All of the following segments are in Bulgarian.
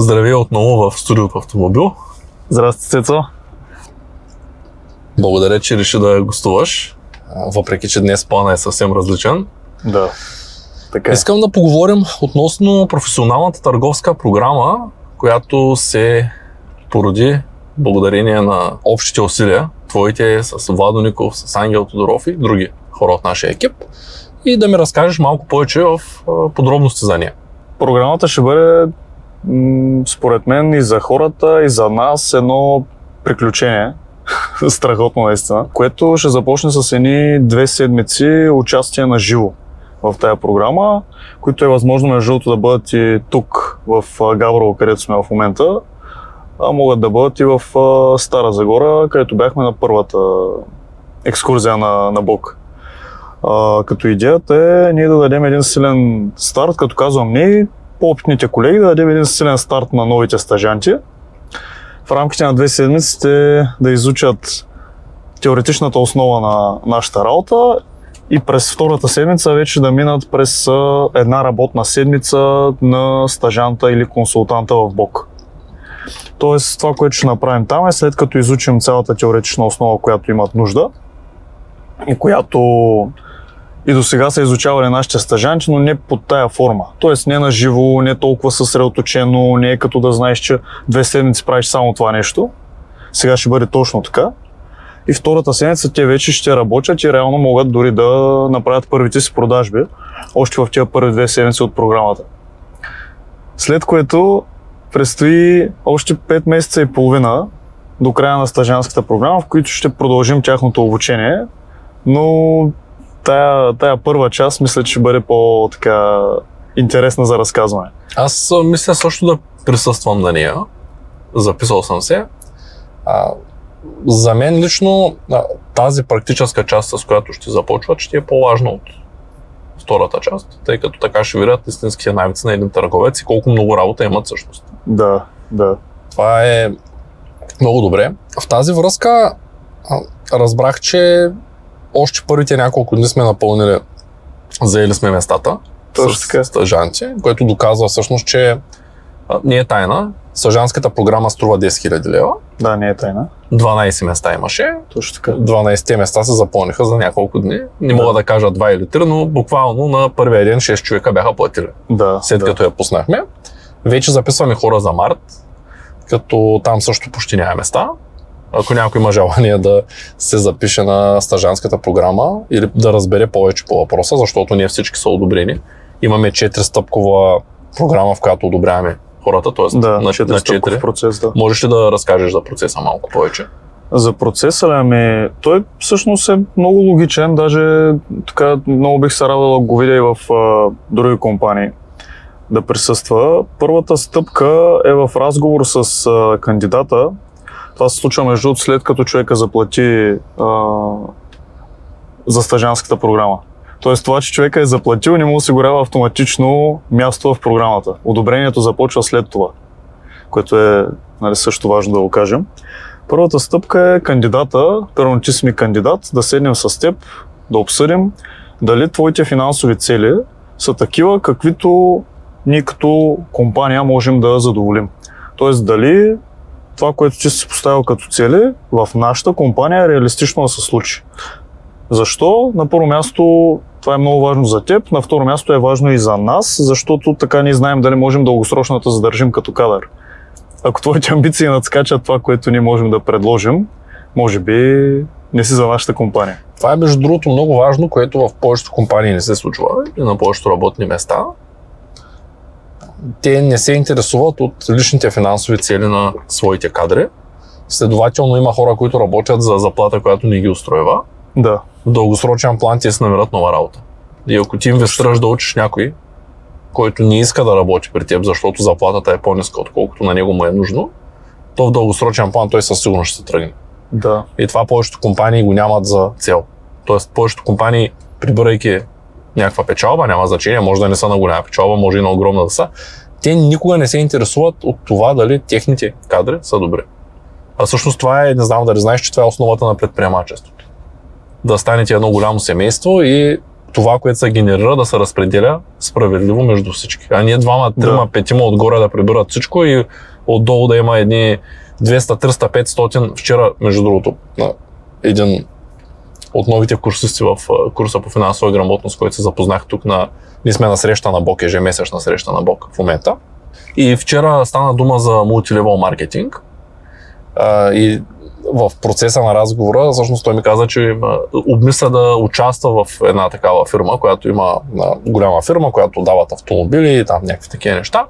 Здравей отново в студиото Автомобил. Здрасти, Цецо. Благодаря, че реши да гостуваш, въпреки че днес плана е съвсем различен. Да. Така е. Искам да поговорим относно професионалната търговска програма, която се породи благодарение на общите усилия, твоите с Владо Ников, с Ангел Тодоров и други хора от нашия екип и да ми разкажеш малко повече в подробности за нея. Програмата ще бъде според мен и за хората, и за нас едно приключение. Страхотно наистина. Което ще започне с едни две седмици участие на живо в тази програма, които е възможно между другото да бъдат и тук в Гаврово, където сме в момента, а могат да бъдат и в Стара Загора, където бяхме на първата екскурзия на, на Бог. А, като идеята е ние да дадем един силен старт, като казвам ние, по-опитните колеги, да дадем един силен старт на новите стажанти. В рамките на две седмици да изучат теоретичната основа на нашата работа и през втората седмица вече да минат през една работна седмица на стажанта или консултанта в БОК. Тоест, това, което ще направим там е след като изучим цялата теоретична основа, която имат нужда и която и до сега са изучавали нашите стажанти, но не под тая форма. Тоест не на живо, не толкова съсредоточено, не е като да знаеш, че две седмици правиш само това нещо. Сега ще бъде точно така. И втората седмица те вече ще работят и реално могат дори да направят първите си продажби, още в тези първи две седмици от програмата. След което предстои още 5 месеца и половина до края на стажанската програма, в които ще продължим тяхното обучение, но тая, тая първа част мисля, че ще бъде по-така интересна за разказване. Аз мисля също да присъствам на нея. Записал съм се. А, за мен лично тази практическа част, с която ще започват, ще е по-важна от втората част, тъй като така ще видят истинския навици на един търговец и колко много работа имат всъщност. Да, да. Това е много добре. В тази връзка разбрах, че още първите няколко дни сме напълнили, заели сме местата Точно с така. стъжанти, което доказва всъщност, че а, не е тайна. Стъжанската програма струва 10 000 лева. Да, не е тайна. 12 места имаше. Точно така. 12 места се запълниха за няколко дни. Не мога да, да кажа 2 или 3, но буквално на първия ден 6 човека бяха платили. Да. След да. като я пуснахме. Вече записваме хора за март, като там също почти няма места ако някой има желание да се запише на стажанската програма или да разбере повече по въпроса, защото не всички са одобрени. Имаме 4-стъпкова програма, в която одобряваме хората, т.е. Да, на, на 4 процес, да. Можеш ли да разкажеш за процеса малко повече? За процеса, ами, той всъщност е много логичен, даже така много бих се радвал да го видя и в а, други компании да присъства. Първата стъпка е в разговор с а, кандидата, това се случва между другото след като човека заплати а, за стажанската програма. Тоест това, че човека е заплатил, не му осигурява автоматично място в програмата. Одобрението започва след това, което е нали, също важно да го кажем. Първата стъпка е кандидата, първо ти си ми кандидат, да седнем с теб, да обсъдим дали твоите финансови цели са такива, каквито ние като компания можем да задоволим. Тоест дали това, което ти си поставил като цели, в нашата компания реалистично да се случи. Защо? На първо място това е много важно за теб, на второ място е важно и за нас, защото така ние знаем дали можем дългосрочно да задържим като кадър. Ако твоите амбиции надскачат това, което ние можем да предложим, може би не си за нашата компания. Това е между другото много важно, което в повечето компании не се случва и на повечето работни места те не се интересуват от личните финансови цели на своите кадри. Следователно има хора, които работят за заплата, която не ги устроива. Да. В дългосрочен план ти се намерят нова работа. И ако ти инвестираш да учиш някой, който не иска да работи при теб, защото заплатата е по-ниска, отколкото на него му е нужно, то в дългосрочен план той със сигурност ще се тръгне. Да. И това повечето компании го нямат за цел. Тоест, повечето компании, прибирайки някаква печалба, няма значение, може да не са на голяма печалба, може и на огромна да са. Те никога не се интересуват от това дали техните кадри са добри. А всъщност това е, не знам дали знаеш, че това е основата на предприемачеството. Да станете едно голямо семейство и това, което се генерира, да се разпределя справедливо между всички. А ние двама, трима, Да. петима отгоре да прибират всичко и отдолу да има едни 200, 300, 500. Вчера, между другото, на един от новите курсисти в курса по финансова грамотност, който се запознах тук на... Ние сме на среща на БОК, ежемесечна среща на БОК в момента. И вчера стана дума за мултилевел маркетинг. И в процеса на разговора, всъщност той ми каза, че обмисля да участва в една такава фирма, която има голяма фирма, която дават автомобили и там някакви такива неща.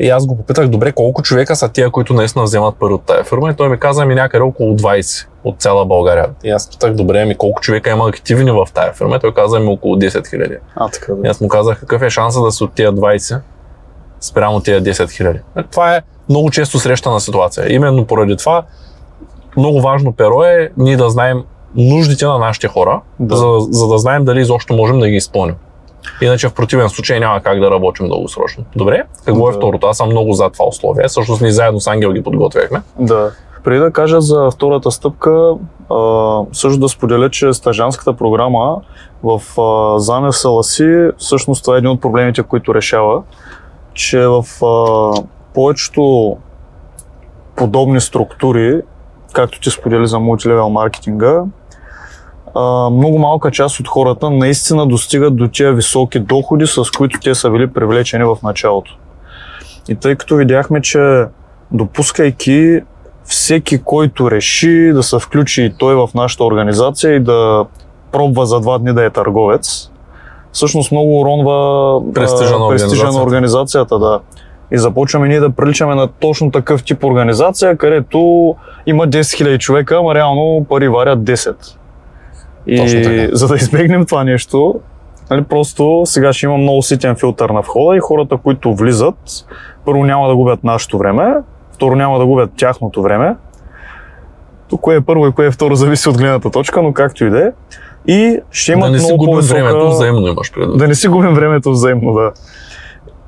И аз го попитах, добре, колко човека са тия, които наистина вземат пари от тая фирма? И той ми каза, ми някъде около 20 от цяла България. И аз питах, добре, ми колко човека има активни в тая фирма? И той каза, ми около 10 хиляди. А, така И да. аз му казах, какъв е шанса да се от тия 20 спрямо тия 10 хиляди. Това е много често срещана ситуация. Именно поради това много важно перо е ние да знаем нуждите на нашите хора, Да. за, за да знаем дали изобщо можем да ги изпълним. Иначе в противен случай няма как да работим дългосрочно. Добре, какво е Да. второто? Аз съм много за това условие. Всъщност ние заедно с Ангел ги подготвяхме. Да. Преди да кажа за втората стъпка, също да споделя, че стажанската програма в а, Замев Саласи, всъщност това е един от проблемите, които решава, че в повечето подобни структури, както ти сподели за мултилевел маркетинга, много малка част от хората наистина достигат до тия високи доходи, с които те са били привлечени в началото. И тъй като видяхме, че допускайки всеки, който реши да се включи и той в нашата организация и да пробва за два дни да е търговец, всъщност много уронва Престижа на организацията. организацията. Да. И започваме ние да приличаме на точно такъв тип организация, където има 10 000 човека, ама реално пари варят 10. И за да избегнем това нещо, нали, просто сега ще има много ситен филтър на входа и хората, които влизат, първо няма да губят нашето време, второ няма да губят тяхното време. Тук кое е първо и кое е второ зависи от гледната точка, но както и да е. И ще имат да не си много губим по-висока... времето, взаимно имаш предвид. Да не си губим времето взаимно, да.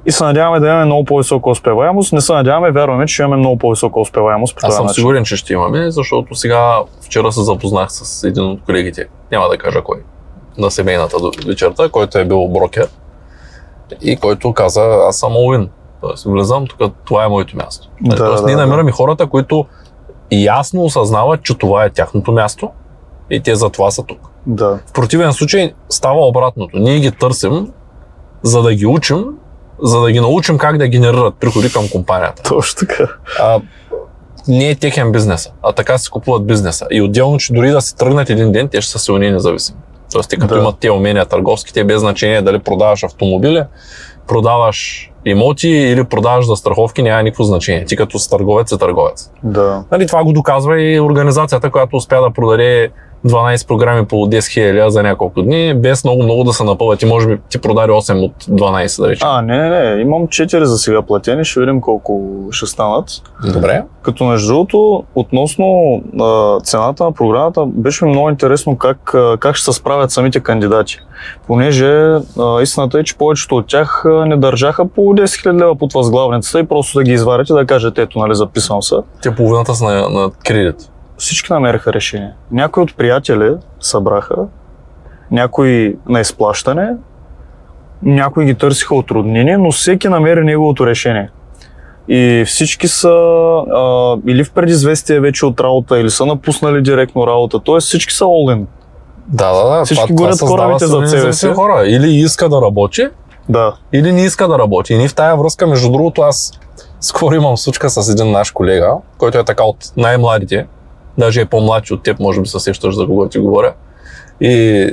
И се надяваме да имаме много по-висока успеваемост. Не се надяваме, вярваме, че имаме много по-висока успеваемост Аз съм начин. сигурен, че ще имаме, защото сега вчера се запознах с един от колегите, няма да кажа кой, на семейната вечерта, който е бил брокер и който каза, аз съм Олвин. Тоест, влезам тук, това е моето място. Да, Тоест, да, ние да. намираме хората, които ясно осъзнават, че това е тяхното място и те за това са тук. Да. В противен случай става обратното. Ние ги търсим, за да ги учим, за да ги научим как да генерират приходи към компанията Точно така. а, не е техен бизнес, а така се купуват бизнеса. И отделно, че дори да се тръгнат един ден, те ще са силни и независими. Тоест, те като Да. имат тези умения търговски, те без значение дали продаваш автомобили, продаваш имоти или продаваш за страховки, няма никакво значение. Ти като търговец е търговец. Да. Нали, това го доказва и организацията, която успя да продаде 12 програми по 10 000 за няколко дни, без много-много да се напълват. Ти може би ти продаде 8 от 12, да речем. А, не, не, не. Имам 4 за сега платени. Ще видим колко ще станат. Добре. Като между другото, относно а, цената на програмата, беше ми много интересно как, а, как ще се справят самите кандидати. Понеже а, истината е, че повечето от тях не държаха по 10 000 лева под възглавницата и просто да ги изварят и да кажат, ето, нали, записвам се. Те половината са на, на кредит. Всички намериха решение. Някои от приятели събраха, някои на изплащане, някои ги търсиха от роднини, но всеки намери неговото решение. И всички са а, или в предизвестие вече от работа, или са напуснали директно работа. Тоест всички са in. Да, да, да. Всички горят корабите силни себе си. хора. Или иска да работи, Да. или не иска да работи. И ние в тая връзка, между другото, аз скоро имам случка с един наш колега, който е така от най-младите, даже е по-младши от теб, може би се сещаш за кого ти говоря. И е,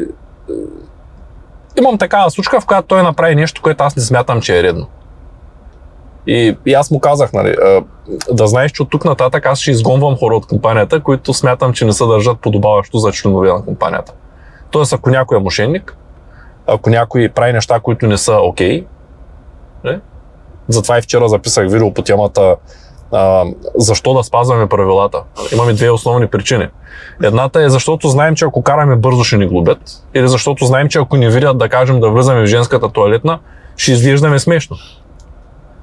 имам такава случка, в която той направи нещо, което аз не смятам, че е редно. И, и аз му казах, нали, да знаеш, че от тук нататък аз ще изгонвам хора от компанията, които смятам, че не се държат подобаващо за членове на компанията. Тоест, ако някой е мошенник, ако някой прави неща, които не са окей, okay, затова и вчера записах видео по темата а, защо да спазваме правилата. Имаме две основни причини. Едната е защото знаем, че ако караме бързо ще ни глобят, или защото знаем, че ако ни видят да кажем да влизаме в женската туалетна, ще изглеждаме смешно.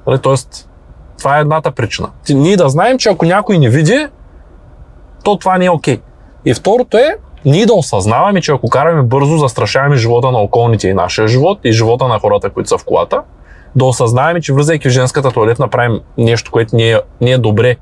Нали, Тоест, това е едната причина. Ние да знаем, че ако някой ни види, то това не е окей. И второто е, ние да осъзнаваме, че ако караме бързо, застрашаваме живота на околните и нашия живот и живота на хората, които са в колата, да осъзнаем, че влизайки в женската туалетна правим нещо, което не е, не е добре.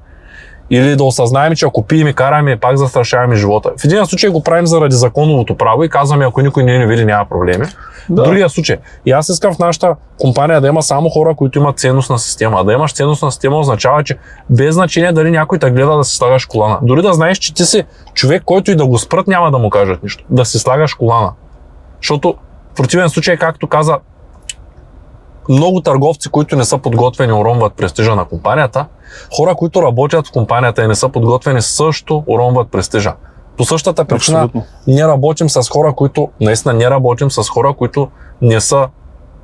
Или да осъзнаем, че ако пием и караме, пак застрашаваме живота. В един случай го правим заради законовото право и казваме, ако никой не ни види, няма проблеми. Да. В другия случай. И аз искам в нашата компания да има само хора, които имат ценностна система. А да имаш ценностна система означава, че без значение дали някой те гледа да си слагаш колана. Дори да знаеш, че ти си човек, който и да го спрат, няма да му кажат нищо. Да си слагаш колана. Защото в противен случай, както каза много търговци, които не са подготвени, уронват престижа на компанията. Хора, които работят в компанията и не са подготвени, също уронват престижа. По същата причина Абсолютно. ние работим с хора, които, наистина не работим с хора, които не са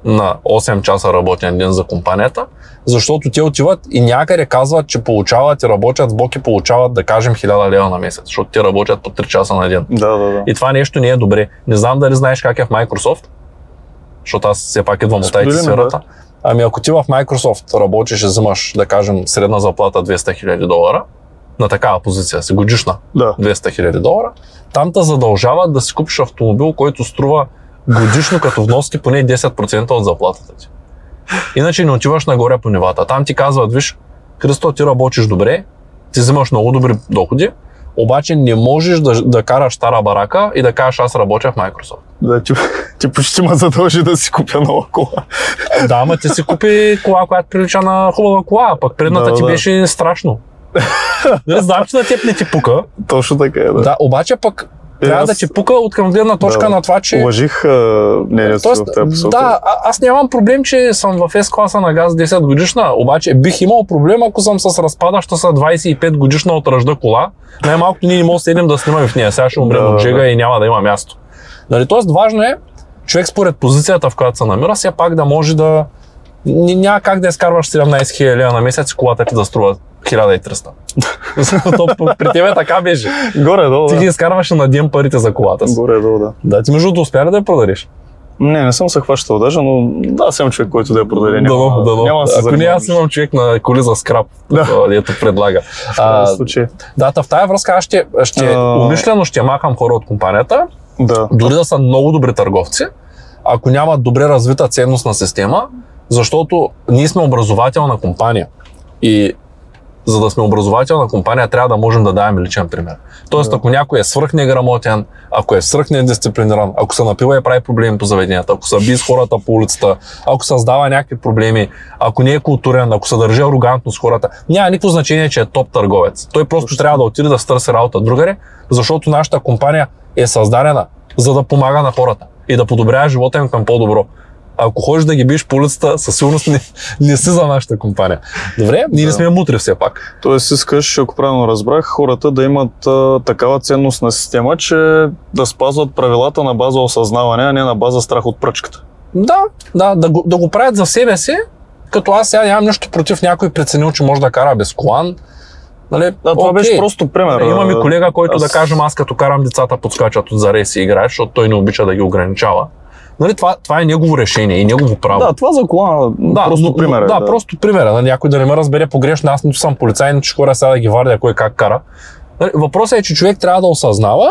на 8 часа работен ден за компанията, защото те отиват и някъде казват, че получават и работят в Бог и получават, да кажем, 1000 лева на месец, защото те работят по 3 часа на ден. Да, да, да. И това нещо не е добре. Не знам дали знаеш как е в Microsoft, защото аз все пак идвам от IT сферата. Ами ако ти в Microsoft работиш и взимаш, да кажем, средна заплата 200 000 долара, на такава позиция си, годишна, да. 200 000 долара, там те задължават да си купиш автомобил, който струва годишно като вноски поне 10% от заплатата ти. Иначе не отиваш нагоре по нивата. Там ти казват, виж, Христо, ти работиш добре, ти взимаш много добри доходи, обаче не можеш да, да караш стара барака и да кажеш аз работя в Microsoft. Да, ти, ти почти ме задължи да си купя нова кола. Да, ама ти си купи кола, която прилича на хубава кола, пък предната да, ти да. беше страшно. Знам, че на теб не ти пука. Точно така е, да. Да, обаче пък трябва аз... да ти пука от към гледна точка да, на това, че... Уважих мнението си в тази посока. Да, а, аз нямам проблем, че съм в S-класа на газ 10 годишна, обаче бих имал проблем, ако съм с разпадаща са 25 годишна от ръжда кола. Най-малкото ние не можем да седнем да снимаме в нея. Сега ще умрем да, от жега да. и няма да има място. Нали, тоест важно е човек според позицията, в която се намира, все пак да може да... Няма как да изкарваш 17 000 на месец и колата ти да струва 1300. при тебе така беше. Горе-долу, Ти ги изкарваше на ден парите за колата си. Горе-долу, да. Да, ти между другото успя ли да я продадеш? Не, не съм се хващал даже, но да, съм човек, който да я продаде. Няма, да, да, няма да Ако не, аз имам човек на коли за скрап, да. ето предлага. А, случай. Да, в тази връзка аз ще, ще а... умишлено ще махам хора от компанията, да. дори да са много добри търговци, ако нямат добре развита ценностна система, защото ние сме образователна компания. И за да сме образователна компания, трябва да можем да даваме личен пример. Тоест, ако някой е свръхнеграмотен, ако е свръхнедисциплиниран, ако се напива и прави проблеми по заведенията, ако са би с хората по улицата, ако създава някакви проблеми, ако не е културен, ако се държи арогантно с хората, няма никакво значение, че е топ търговец. Той просто трябва да отиде да стърси работа другаре, защото нашата компания е създадена за да помага на хората и да подобрява живота им към по-добро ако ходиш да ги биеш по улицата, със сигурност не, не си за нашата компания. Добре, ние да. не сме мутри все пак. Тоест искаш, ако правилно разбрах, хората да имат а, такава ценност на система, че да спазват правилата на база осъзнаване, а не на база страх от пръчката. Да, да, да го, да го правят за себе си, като аз сега нямам нищо против някой преценил, че може да кара без колан. Нали, да, това okay. беше просто пример. Имаме колега, който аз... да кажем, аз като карам децата подскачат от зареси и играят, защото той не обича да ги ограничава. Нали, това, това е негово решение и негово право. Да, това за кола, да, просто пример. Да, да, просто примера. На някой да не ме разбере погрешно, аз нито съм полицай, нито хора сега да ги вардя кой как кара. Нали, въпросът е, че човек трябва да осъзнава,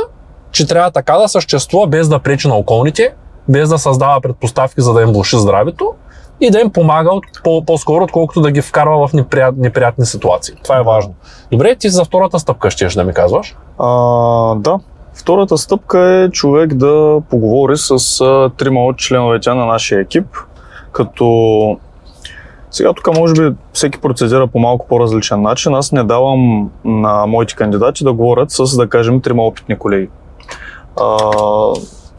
че трябва така да съществува без да пречи на околните, без да създава предпоставки за да им влуши здравето и да им помага от, по, по-скоро, отколкото да ги вкарва в неприят, неприятни ситуации. Това е важно. Добре, ти за втората стъпка ще да ми казваш? А, да, Втората стъпка е човек да поговори с трима от членовете на нашия екип, като сега тук може би всеки процедира по малко по-различен начин. Аз не давам на моите кандидати да говорят с, да кажем, трима опитни колеги. А,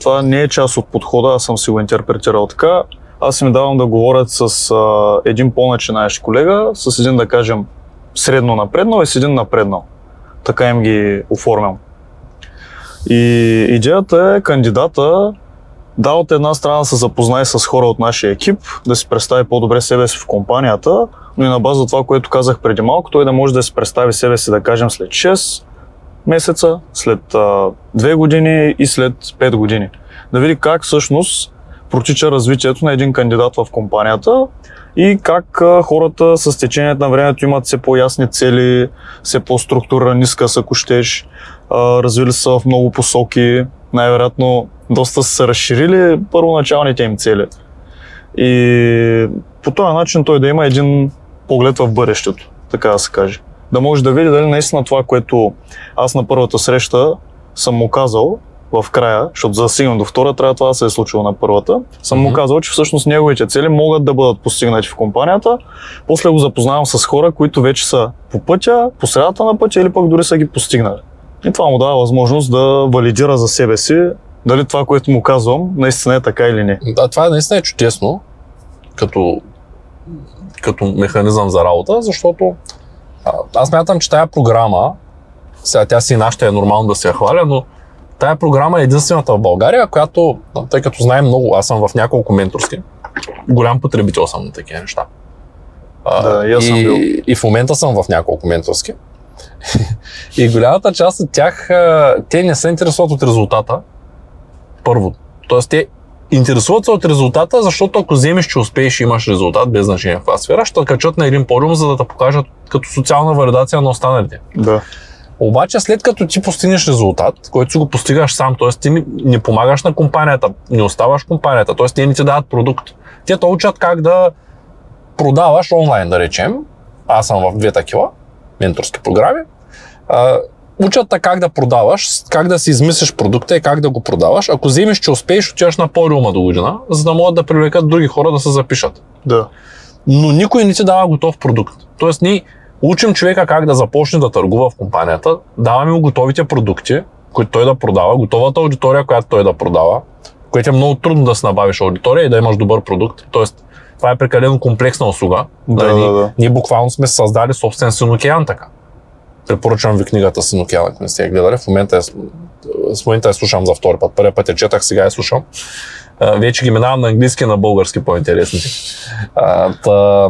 това не е част от подхода, аз съм си го интерпретирал така. Аз им давам да говорят с а, един по-начинаещ колега, с един, да кажем, средно напреднал и с един напреднал. Така им ги оформям. И идеята е кандидата да от една страна се запознае с хора от нашия екип, да си представи по-добре себе си в компанията, но и на база това, което казах преди малко, той да може да си представи себе си, да кажем, след 6 месеца, след 2 години и след 5 години. Да види как всъщност протича развитието на един кандидат в компанията и как хората с течението на времето имат все по-ясни цели, все по-структура, ниска, ако щеш, а, развили са в много посоки, най-вероятно доста са разширили първоначалните им цели. И по този начин той да има един поглед в бъдещето, така да се каже. Да може да види дали наистина това, което аз на първата среща съм му казал в края, защото за да стигнем до втора, трябва това да се е случило на първата. Съм му казал, че всъщност неговите цели могат да бъдат постигнати в компанията. После го запознавам с хора, които вече са по пътя, по средата на пътя или пък дори са ги постигнали. И това му дава възможност да валидира за себе си дали това, което му казвам, наистина е така или не. Да, това е наистина е чудесно, като, като механизъм за работа, защото а, аз мятам, че тая програма, сега тя си нашата е нормално да се я хваля, но тая програма е единствената в България, която, тъй като знаем много, аз съм в няколко менторски, голям потребител съм на такива неща. А, Да, и съм бил. и в момента съм в няколко менторски. И голямата част от тях, те не се интересуват от резултата. Първо. Тоест, те интересуват се от резултата, защото ако вземеш, че успееш и имаш резултат, без значение в каква сфера, ще качат на един подиум, за да те покажат като социална валидация на останалите. Да. Обаче след като ти постигнеш резултат, който си го постигаш сам, т.е. ти не помагаш на компанията, не оставаш компанията, т.е. те не ти дават продукт. Те те учат как да продаваш онлайн, да речем. Аз съм в две такива менторски програми. А, учат те как да продаваш, как да си измислиш продукта и как да го продаваш. Ако вземеш, че успееш, отиваш на подиума до година, за да могат да привлекат други хора да се запишат Да. но никой не ти дава готов продукт. Тоест, ние учим човека как да започне да търгува в компанията, даваме му готовите продукти, които той да продава, готовата аудитория, която той да продава, което е много трудно да се набавиш аудитория и да имаш добър продукт. Тоест, това е прекалено комплексна услуга. Да, Нали, да, да. ние буквално сме създали собствен синокеан така. Препоръчвам ви книгата Синокеан, ако не сте я гледали. В момента, е, в момента я слушам за втори път. Първият път я четах, сега я слушам. А, вече ги минавам на английски и на български по-интересните. А, та,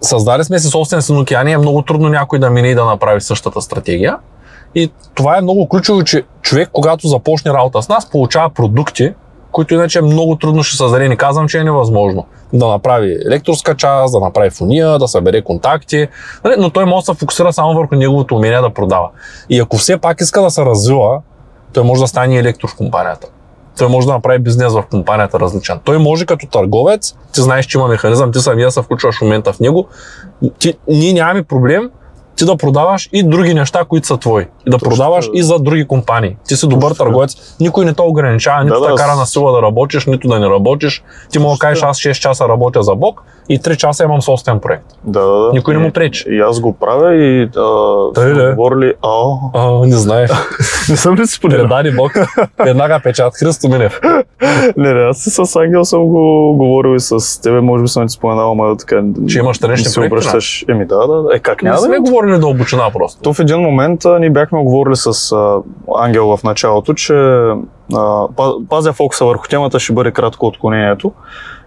създали сме си собствен синокеан и е много трудно някой да мине и да направи същата стратегия. И това е много ключово, че човек, когато започне работа с нас, получава продукти, които иначе много трудно ще създаде. Не казвам, че е невъзможно. Да направи лекторска част, да направи фония, да събере контакти, нали, но той може да се фокусира само върху неговото умение да продава. И ако все пак иска да се развива, той може да стане и лектор в компанията. Той може да направи бизнес в компанията различен. Той може като търговец, ти знаеш, че има механизъм, ти самия се включваш в момента в него, ти, ние нямаме проблем ти да продаваш и други неща, които са твои. И да Точно продаваш и за други компании. Ти си добър Точно търговец, никой не те ограничава, нито Да, да, те кара на сила да работиш, нито да не работиш. Ти Точно кажеш, аз 6 часа работя за Бог и 3 часа имам собствен проект. Да, да, да. Никой не му И- пречи. И аз го правя и а, Тъй сме говорили, а, А, не знаеш. не съм ли споделял? Предаде Бог. Веднага печат Христо Минев. Не, не, аз с Ангел съм го говорил и с тебе, може би съм ти споменал, ама така. Че имаш странични не се проекти, обръщаш. Еми да, да, да. Е, как Не няма да сме говорили дълбочина просто. То в един момент а, ние бяхме говорили с а, Ангел в началото, че а, па- пазя фокуса върху темата, ще бъде кратко отклонението,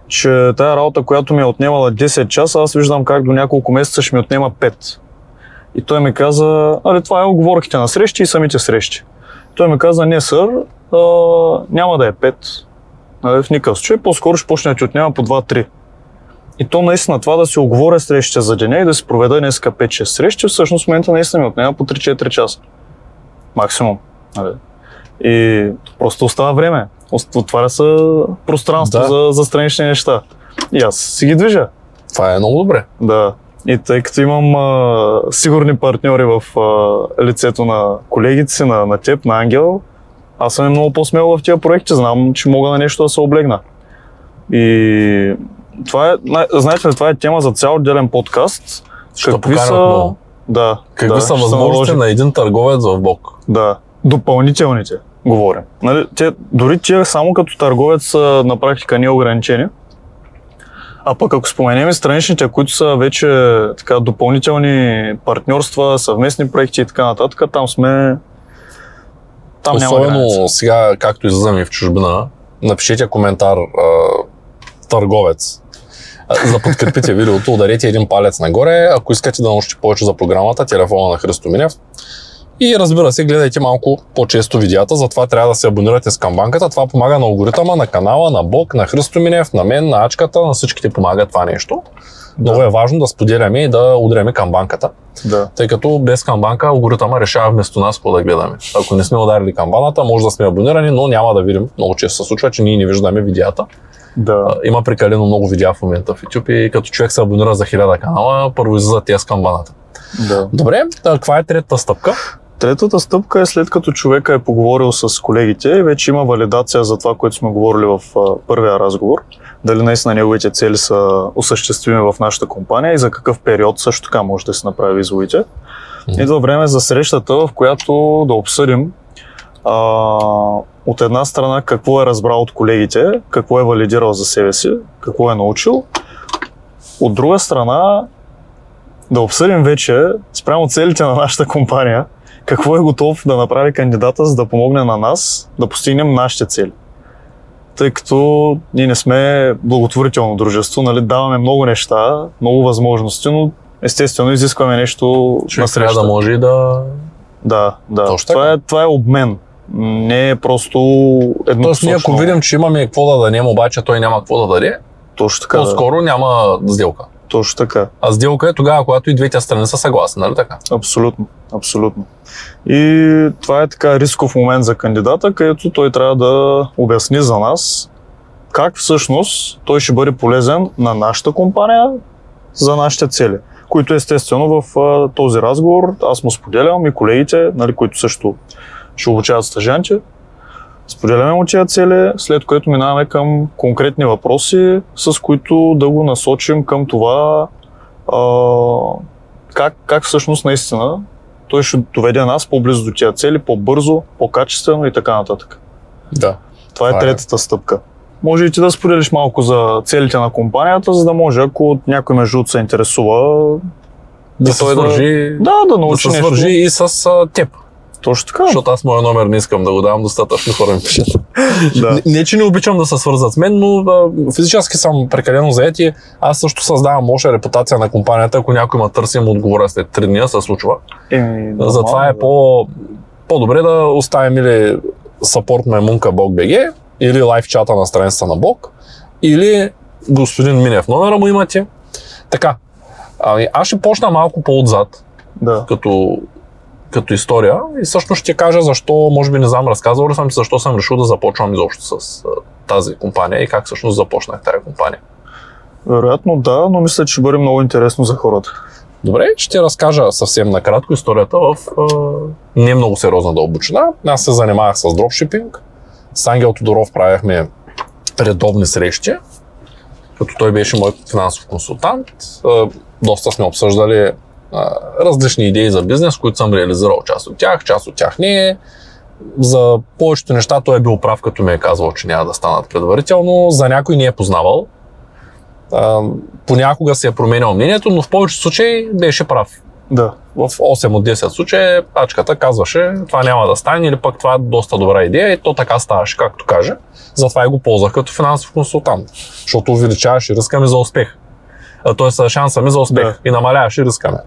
че тая работа, която ми е отнемала 10 часа, аз виждам как до няколко месеца ще ми отнема 5. И той ми каза, али това е оговорките на срещи и самите срещи. Той ми каза, не сър, а, няма да е 5. Нали, в никакъв случай, по-скоро ще почне да ти отнема по 2-3. И то наистина това да си оговоря срещите за деня и да си проведа днеска 5-6 срещи, всъщност в момента наистина ми отнема по 3-4 часа. Максимум. Нали? И просто остава време. Отваря се пространство Да. за, за странични неща. И аз си ги движа. Това е много добре. Да. И тъй като имам а, сигурни партньори в а, лицето на колегите си, на, на теб, на Ангел, аз съм много по-смел в тия проекти. Знам, че мога на нещо да се облегна. И това е, знаете ли, това е тема за цял отделен подкаст. Ще поканят много. Да. Какви да, са ще се възможности наложи. на един търговец в Бог? Да. Допълнителните, говорим. Нали, те, дори тия само като търговец са на практика неограничени. А пък ако споменем страничните, които са вече така, допълнителни партньорства, съвместни проекти и така нататък, там сме... Там няма Особено граница. сега, както излизаме в чужбина, напишете коментар търговец, за да подкрепите видеото, ударете един палец нагоре. Ако искате да научите повече за програмата, телефона на Христо Минев И разбира се, гледайте малко по-често видеята, затова трябва да се абонирате с камбанката. Това помага на алгоритъма, на канала, на Бог, на Христо Минев, на мен, на Ачката, на всичките помага това нещо. Много е важно да споделяме и да удряме камбанката, Да. тъй като без камбанка алгоритъма решава вместо нас какво да гледаме. Ако не сме ударили камбаната, може да сме абонирани, но няма да видим. Много често се случва, че ние не виждаме видеята. Да. Има прекалено много видеа в момента в YouTube и като човек се абонира за 1000 канала, първо излиза тия с камбаната. да. Добре, каква е третата стъпка? Третата стъпка е след като човека е поговорил с колегите вече има валидация за това, което сме говорили в първия разговор. Дали наистина неговите цели са осъществими в нашата компания и за какъв период също така може да се направи изводите. Идва време за срещата, в която да обсъдим а, от една страна какво е разбрал от колегите, какво е валидирал за себе си, какво е научил. От друга страна да обсъдим вече спрямо целите на нашата компания, какво е готов да направи кандидата, за да помогне на нас да постигнем нашите цели. Тъй като ние не сме благотворително дружество, нали, даваме много неща, много възможности, но естествено изискваме нещо на Човек трябва среща. да може и да... Да, да. Точно Това е, това е обмен. Не е просто едно Тоест ние ако видим, че имаме какво да дадем, обаче той няма какво да даде, Точно така. Да. по-скоро няма сделка. Точно така. А сделка е тогава, когато и двете страни са съгласни, нали така? Абсолютно. Абсолютно. И това е така рисков момент за кандидата, където той трябва да обясни за нас как всъщност той ще бъде полезен на нашата компания за нашите цели. Които естествено в а, този разговор аз му споделям и колегите, нали, които също ще обучават стажанти. Споделяме му тия цели, след което минаваме към конкретни въпроси, с които да го насочим към това а, как, как всъщност наистина той ще доведе нас по-близо до тия цели, по-бързо, по-качествено и така нататък. Да. Това е е. третата стъпка. Може и ти да споделиш малко за целите на компанията, за да може, ако някой между се интересува, Да се той да- свържи, да, да да научи се нещо. свържи и с а, теб. Точно така. Защото аз моя номер не искам да го давам, достатъчно хора ми пишат. Да. Не, че не обичам да се свързват с мен, но а, физически съм прекалено заед и аз също създавам лоша репутация на компанията, ако някой ме търси, му отговоря след 3 дни, се случва. Еми, Затова е по, по-добре да оставим или support мемунка BogBG, или лайв чата на страницата на Бог, или господин Минев номера му имате. Така, ами, аз ще почна малко по-отзад, Да. като, като история и всъщност ще кажа защо, може би не знам, разказвал ли съм, защо съм решил да започвам изобщо с тази компания и как всъщност започнах тази компания. Вероятно да, но мисля, че ще бъде много интересно за хората. Добре, ще разкажа съвсем накратко историята в а, не много сериозна дълбочина. Аз се занимавах с дропшипинг. С Ангел Тодоров правяхме редовни срещи, като той беше мой финансов консултант. А, доста сме обсъждали а, различни идеи за бизнес, които съм реализирал част от тях, част от тях не. За повечето неща той е бил прав, като ми е казвал, че няма да станат предварително. За някой не е познавал. А, понякога се е променял мнението, но в повечето случаи беше прав. Да. В 8 от 10 случаи ачката казваше, това няма да стане или пък това е доста добра идея и то така ставаше, както каже. Затова и го ползвах като финансов консултант, защото увеличаваше риска ми за успех. Т.е. шанса ми за успех Да. и намаляваше риска ми.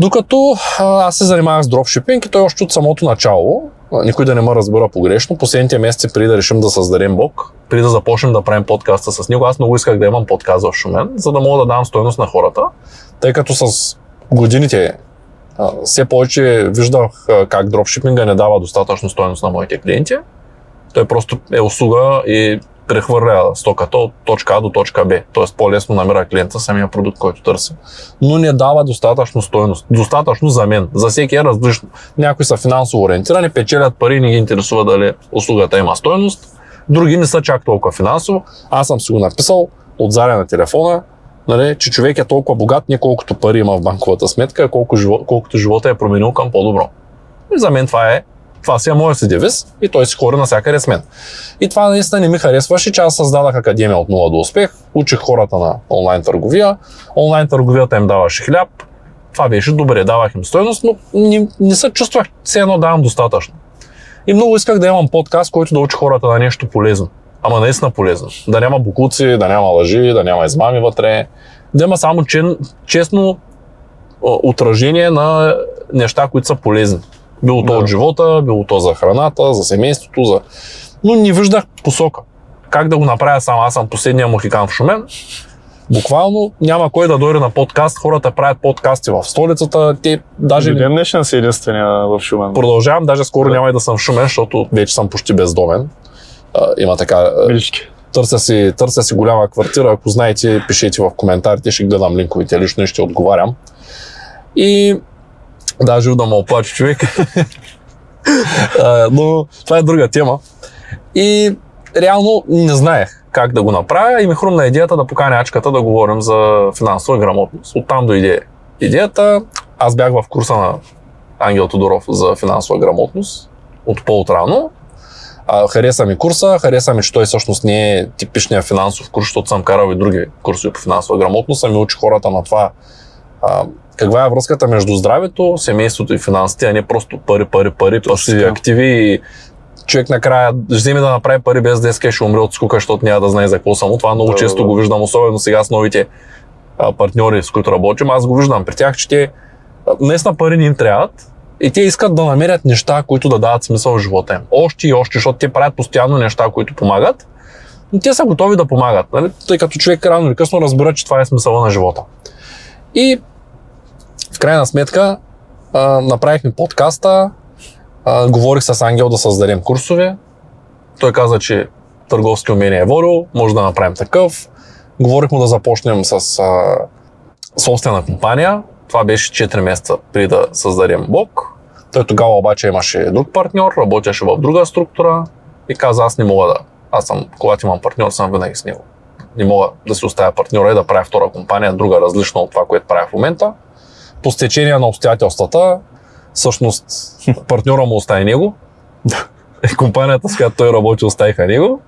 Докато аз се занимавах с дропшипинг и той още от самото начало, никой да не ме разбира погрешно, последните месеци преди да решим да създадем блог, преди да започнем да правим подкаста с него, аз много исках да имам подкаст в Шумен, за да мога да дам стойност на хората, тъй като с годините все повече виждах как дропшипинга не дава достатъчно стойност на моите клиенти. Той просто е услуга и прехвърля стоката от точка А до точка Б. Тоест по-лесно намира клиента самия продукт, който търси. Но не дава достатъчно стойност. Достатъчно за мен. За всеки е различно. Някои са финансово ориентирани, печелят пари не ги интересува дали услугата има стойност. Други не са чак толкова финансово. Аз съм си го написал от заря на телефона, нали, че човек е толкова богат, не колкото пари има в банковата сметка, колко живо, колкото живота е променил към по-добро. И за мен това е това си е моят си девиз и той си хори навсякъде с мен. И това наистина не ми харесваше, че аз създадах академия от нула до успех, учих хората на онлайн търговия, онлайн търговията им даваше хляб, това беше добре, давах им стойност, но не, не се чувствах все едно давам достатъчно. И много исках да имам подкаст, който да учи хората на нещо полезно. Ама наистина полезно. Да няма букуци, да няма лъжи, да няма измами вътре. Да има само чен, честно отражение на неща, които са полезни. Било то Да. от живота, било то за храната, за семейството, за... но не виждах посока. Как да го направя сам? Аз съм последния мухикан в Шумен. Буквално няма кой да дойде на подкаст. Хората правят подкасти в столицата. Те даже До ден днешен си единствения в Шумен. продължавам. Даже скоро Да. няма и да съм в Шумен, защото вече съм почти бездомен. А, има така. а, Милички. Търся си, търся си голяма квартира. Ако знаете, пишете в коментарите, ще гледам линковете лично и ще отговарям. И даже да ме оплаче човек. Но това е друга тема. И реално не знаех как да го направя и ми хрумна идеята да поканя ачката да говорим за финансова грамотност. Оттам дойде идеята. Аз бях в курса на Ангел Тодоров за финансова грамотност от по-отрано. Хареса ми курса, хареса ми, че той всъщност не е типичния финансов курс, защото съм карал и други курсове по финансова грамотност, а ми учи хората на това каква е връзката между здравето, семейството и финансите, а не просто пари, пари, пари, пасиви, активи и човек накрая вземе да направи пари без да иска ще умре от скука, защото няма да знае за какво само. Това много Да, често да. го виждам, особено сега с новите а, партньори, с които работим. Аз го виждам при тях, че те наистина пари не им трябват, и те искат да намерят неща, които да дават смисъл в живота им. Още и още, защото те правят постоянно неща, които помагат, но те са готови да помагат, нали? тъй като човек рано или късно разбира, че това е смисъла на живота. И в крайна сметка а, направихме подкаста, а, говорих с Ангел да създадем курсове. Той каза, че търговски умения е волил, може да направим такъв. Говорихме да започнем с а, собствена компания. Това беше 4 месеца преди да създадем блог. Той тогава обаче имаше друг партньор, работеше в друга структура и каза, аз не мога да. Аз съм, когато имам партньор, съм винаги с него. Не мога да си оставя партньора и да правя втора компания, друга различна от това, което правя в момента. По стечение на обстоятелствата, всъщност партньора му остави него. И компанията, с която той работи, оставиха него.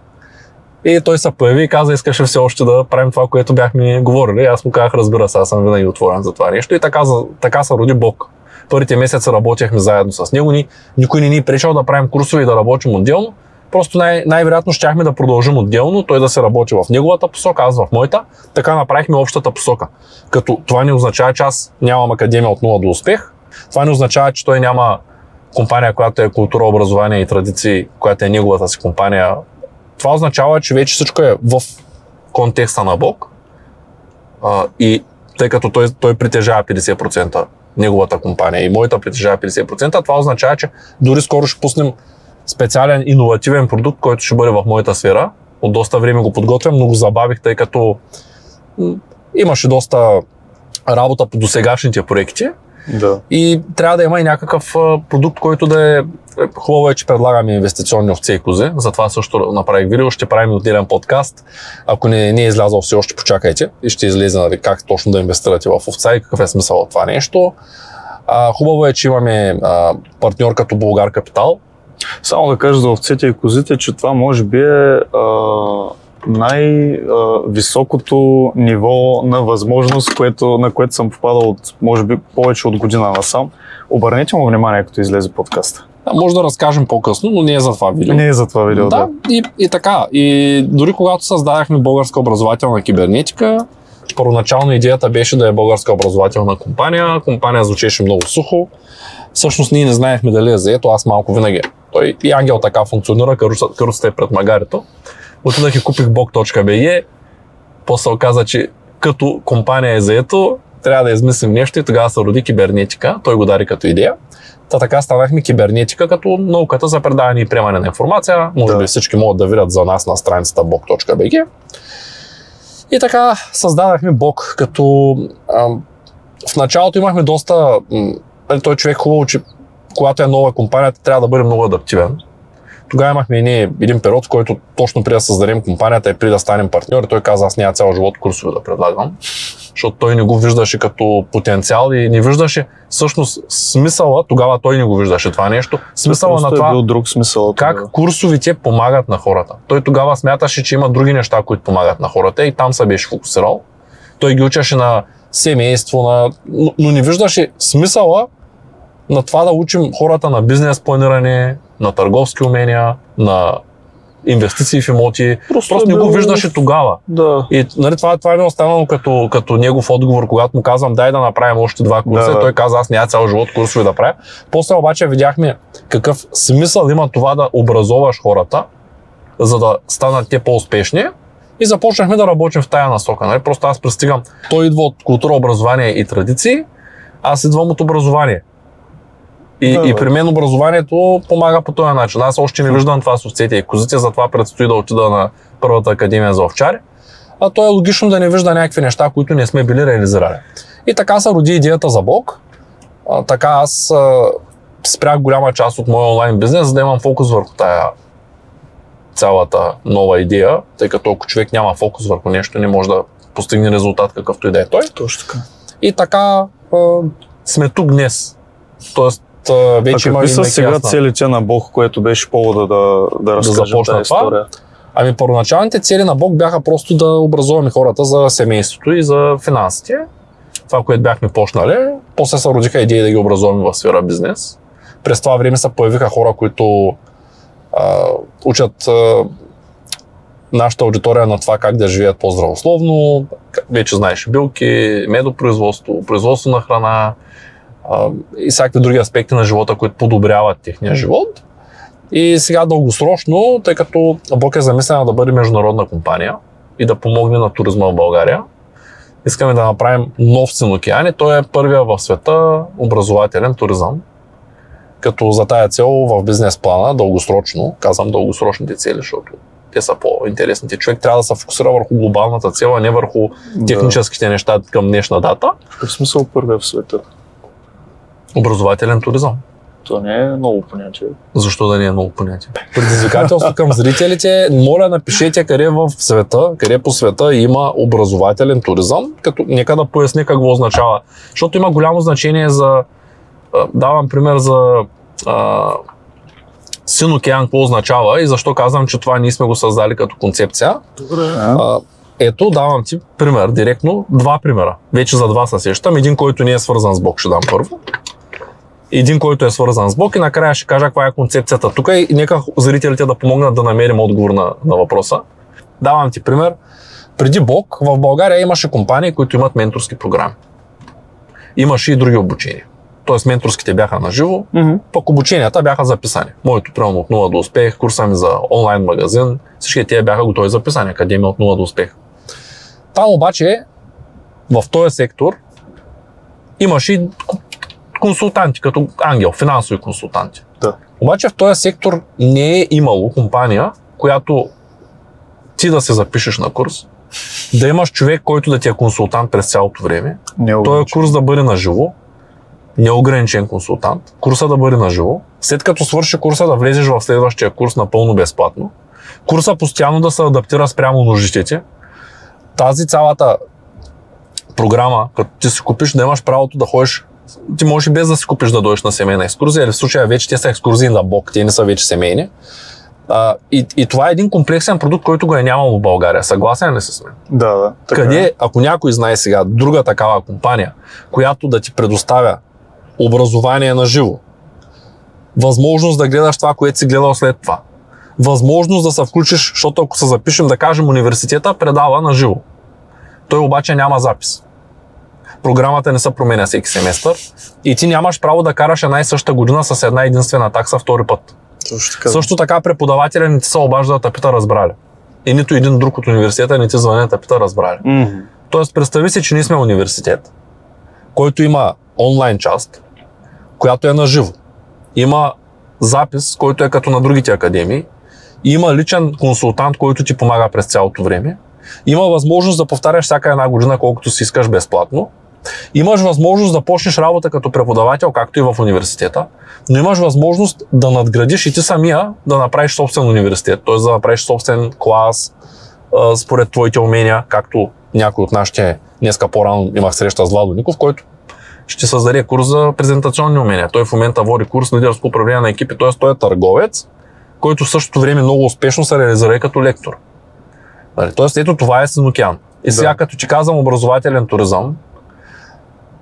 И той се появи и каза, искаше все още да правим това, което бяхме говорили. Аз му казах, разбира се, аз съм винаги отворен за това нещо. И така, така се роди Бог. Първите месеци работехме заедно с него. Ни, никой не ни е пречал да правим курсове и да работим отделно. Просто най- най-вероятно щяхме да продължим отделно, той да се работи в неговата посока, аз в моята. Така направихме общата посока. Като това не означава, че аз нямам академия от нула до успех. Това не означава, че той няма компания, която е култура, образование и традиции, която е неговата си компания. Това означава, че вече всичко е в контекста на Бог. А, и тъй като той, той притежава 50% неговата компания и моята притежава 50%, това означава, че дори скоро ще пуснем специален иновативен продукт, който ще бъде в моята сфера. От доста време го подготвям, но го забавих, тъй като имаше доста работа по досегашните проекти Да. и трябва да има и някакъв продукт, който да е... Хубаво е, че предлагаме инвестиционни овце и кози. Затова също направих видео. Ще правим отделен подкаст. Ако не, не е излязъл все още, почакайте и ще излезе нали, как точно да инвестирате в овца и какъв е смисъл от това нещо. А, хубаво е, че имаме а, партньор като Българ Капитал. Само да кажа за овцете и козите, че това може би е най-високото ниво на възможност, което, на което съм попадал от, може би, повече от година насам. Обърнете му внимание, като излезе подкаста. А, може да разкажем по-късно, но не е за това видео. Не е за това видео, да. Да, и, и така. И дори когато създадахме българска образователна кибернетика, първоначално идеята беше да е българска образователна компания. Компания звучеше много сухо. Всъщност ние не знаехме дали е заето, аз малко винаги. Той и Ангел така функционира, каруцата е пред магарето. Отидах и купих bog.bg, после се оказа, че като компания е заето, трябва да измислим нещо и тогава се роди кибернетика. Той го дари като идея. Та така станахме кибернетика като науката за предаване и приемане на информация. Може Да. би всички могат да видят за нас на страницата bog.bg. И така създадахме Бог, като ам, в началото имахме доста... м, нали, той човек хубаво, че когато е нова компанията, трябва да бъде много адаптивен. Тогава имахме едни, един период, в който точно преди да създадем компанията и преди да станем партньори, той каза, аз няма цял живот курсове да предлагам, защото той не го виждаше като потенциал и не виждаше всъщност смисъла, тогава той не го виждаше това нещо, смисъла на това е бил друг смисъл. как тогава. курсовите помагат на хората. Той тогава смяташе, че има други неща, които помагат на хората и там се беше фокусирал. Той ги учеше на семейство, на... но, но не виждаше смисъла на това да учим хората на бизнес планиране, на търговски умения, на инвестиции в имоти. Просто Просто е не го било- виждаше тогава. Да. И нали, това, това ми е останало като, като негов отговор, когато му казвам дай да направим още два курса. Да. той каза аз няма цял живот курсове да правя. После обаче видяхме какъв смисъл има това да образоваш хората, за да станат те по-успешни. И започнахме да работим в тая насока. Нали? Просто аз пристигам. Той идва от култура, образование и традиции, аз идвам от образование. И, Да, и при мен образованието помага по този начин. Аз още не виждам това с овцете и козите, затова предстои да отида на първата академия за овчари. А то е логично да не вижда някакви неща, които не сме били реализирали. И така се роди идеята за Бог. А, така аз а, спрях голяма част от моя онлайн бизнес, за да имам фокус върху тая цялата нова идея, тъй като ако човек няма фокус върху нещо, не може да постигне резултат какъвто и да е той. Точно така. И така а, сме тук днес. Тоест, А вече има какви са имайки сега ясна- целите на Бог, което беше повода да, да разкажем започна тази това? история? Ами първоначалните цели на Бог бяха просто да образуваме хората за семейството и за финансите. Това, което бяхме почнали. После се родиха идеи да ги образуваме в сфера бизнес. През това време се появиха хора, които а, учат а, нашата аудитория на това как да живеят по-здравословно. Вече знаеш билки, медопроизводство, производство на храна а, и всякакви други аспекти на живота, които подобряват техния живот. И сега дългосрочно, тъй като Бог е замислена да бъде международна компания и да помогне на туризма в България, искаме да направим нов Синокеан и той е първия в света образователен туризъм. Като за тая цел в бизнес плана, дългосрочно, казвам дългосрочните цели, защото те са по-интересните. Човек трябва да се фокусира върху глобалната цел, а не върху техническите неща към днешна дата. В смисъл първия в света? Образователен туризъм. То не е много понятие. Защо да не е много понятие? Предизвикателство към зрителите. Моля, напишете къде в света, къде по света има образователен туризъм, като нека да поясня какво означава. Защото има голямо значение за... Давам пример за а, Син океан, какво означава и защо казвам, че това ние сме го създали като концепция. Добре. А, ето, давам ти пример, директно, два примера. Вече за два се сещам. Един, който не е свързан с Бог, ще дам първо. Един, който е свързан с Бог и накрая ще кажа каква е концепцията тук и нека зрителите да помогнат да намерим отговор на, на въпроса. Давам ти пример. Преди Бог в България имаше компании, които имат менторски програми. Имаше и други обучения. Тоест менторските бяха на живо, Мгм. пък обученията бяха записани. Моето примерно от 0 до успех, курса ми за онлайн магазин, всички тия бяха готови записани, академия от 0 до успех. Там обаче, в този сектор, имаше и консултанти, като ангел, финансови консултанти. Да. Обаче в този сектор не е имало компания, която ти да се запишеш на курс, да имаш човек, който да ти е консултант през цялото време, този курс да бъде на живо, неограничен консултант, курса да бъде на живо, след като свърши курса да влезеш в следващия курс напълно безплатно, курса постоянно да се адаптира спрямо нуждите. Ти, тази цялата програма, като ти си купиш, да имаш правото да ходиш ти можеш и без да си купиш да дойдеш на семейна екскурзия, или в случая вече те са екскурзии на Бог, те не са вече семейни. А, и, и това е един комплексен продукт, който го е нямало в България. Съгласен ли си с мен? Да, да. Така Къде, е. ако някой знае сега друга такава компания, която да ти предоставя образование на живо, възможност да гледаш това, което си гледал след това, възможност да се включиш, защото ако се запишем, да кажем, университета предава на живо. Той обаче няма запис. Програмата не се променя всеки семестър и ти нямаш право да караш една и съща година с една единствена такса втори път. Точно така. Също така преподавателя не ти се обажда да те пита разбрали. И нито един друг от университета не ти звъни да те пита разбрали. Мгм. Тоест, представи си, че ние сме университет, който има онлайн част, която е на живо. Има запис, който е като на другите академии. Има личен консултант, който ти помага през цялото време. Има възможност да повтаряш всяка една година, колкото си искаш безплатно. Имаш възможност да почнеш работа като преподавател, както и в университета, но имаш възможност да надградиш и ти самия да направиш собствен университет, т.е. да направиш собствен клас, а, според твоите умения, както някой от нашите, днеска по-рано имах среща с Владо Ников, който ще създаде курс за презентационни умения. Той в момента води курс лидерско управление на екипи, т.е. той е търговец, който в същото време много успешно се реализира и като лектор. Нали, Тоест, ето това е Синокеан. И сега, Да. като ти казвам образователен туризъм,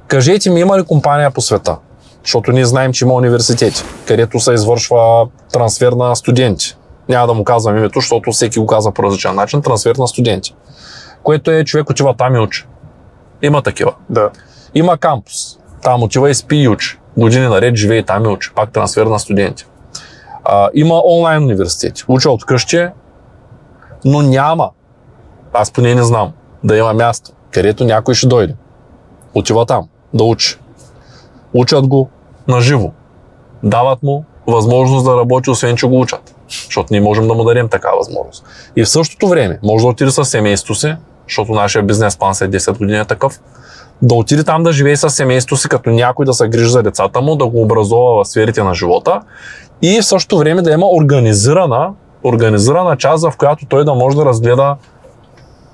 кажете ми, има ли компания по света? Защото ние знаем, че има университети, където се извършва трансфер на студенти. няма да му казвам името, защото всеки го казва по различен начин, трансфер на студенти. Което е човек отива там и учи. Има такива. Да. Има кампус. Там отива и спи и учи. Години наред живее там и учи. Пак трансфер на студенти. А, има онлайн университети. Уча от къщи, но няма. Аз поне не знам да има място, където някой ще дойде. Отива там да учи. Учат го на живо. Дават му възможност да работи, освен че го учат. Защото ние можем да му дадем такава възможност. И в същото време може да отиде с семейството си, защото нашия бизнес план след 10 години е такъв, да отиде там да живее с семейството си, като някой да се грижи за децата му, да го образова в сферите на живота и в същото време да има организирана, организирана част, в която той да може да разгледа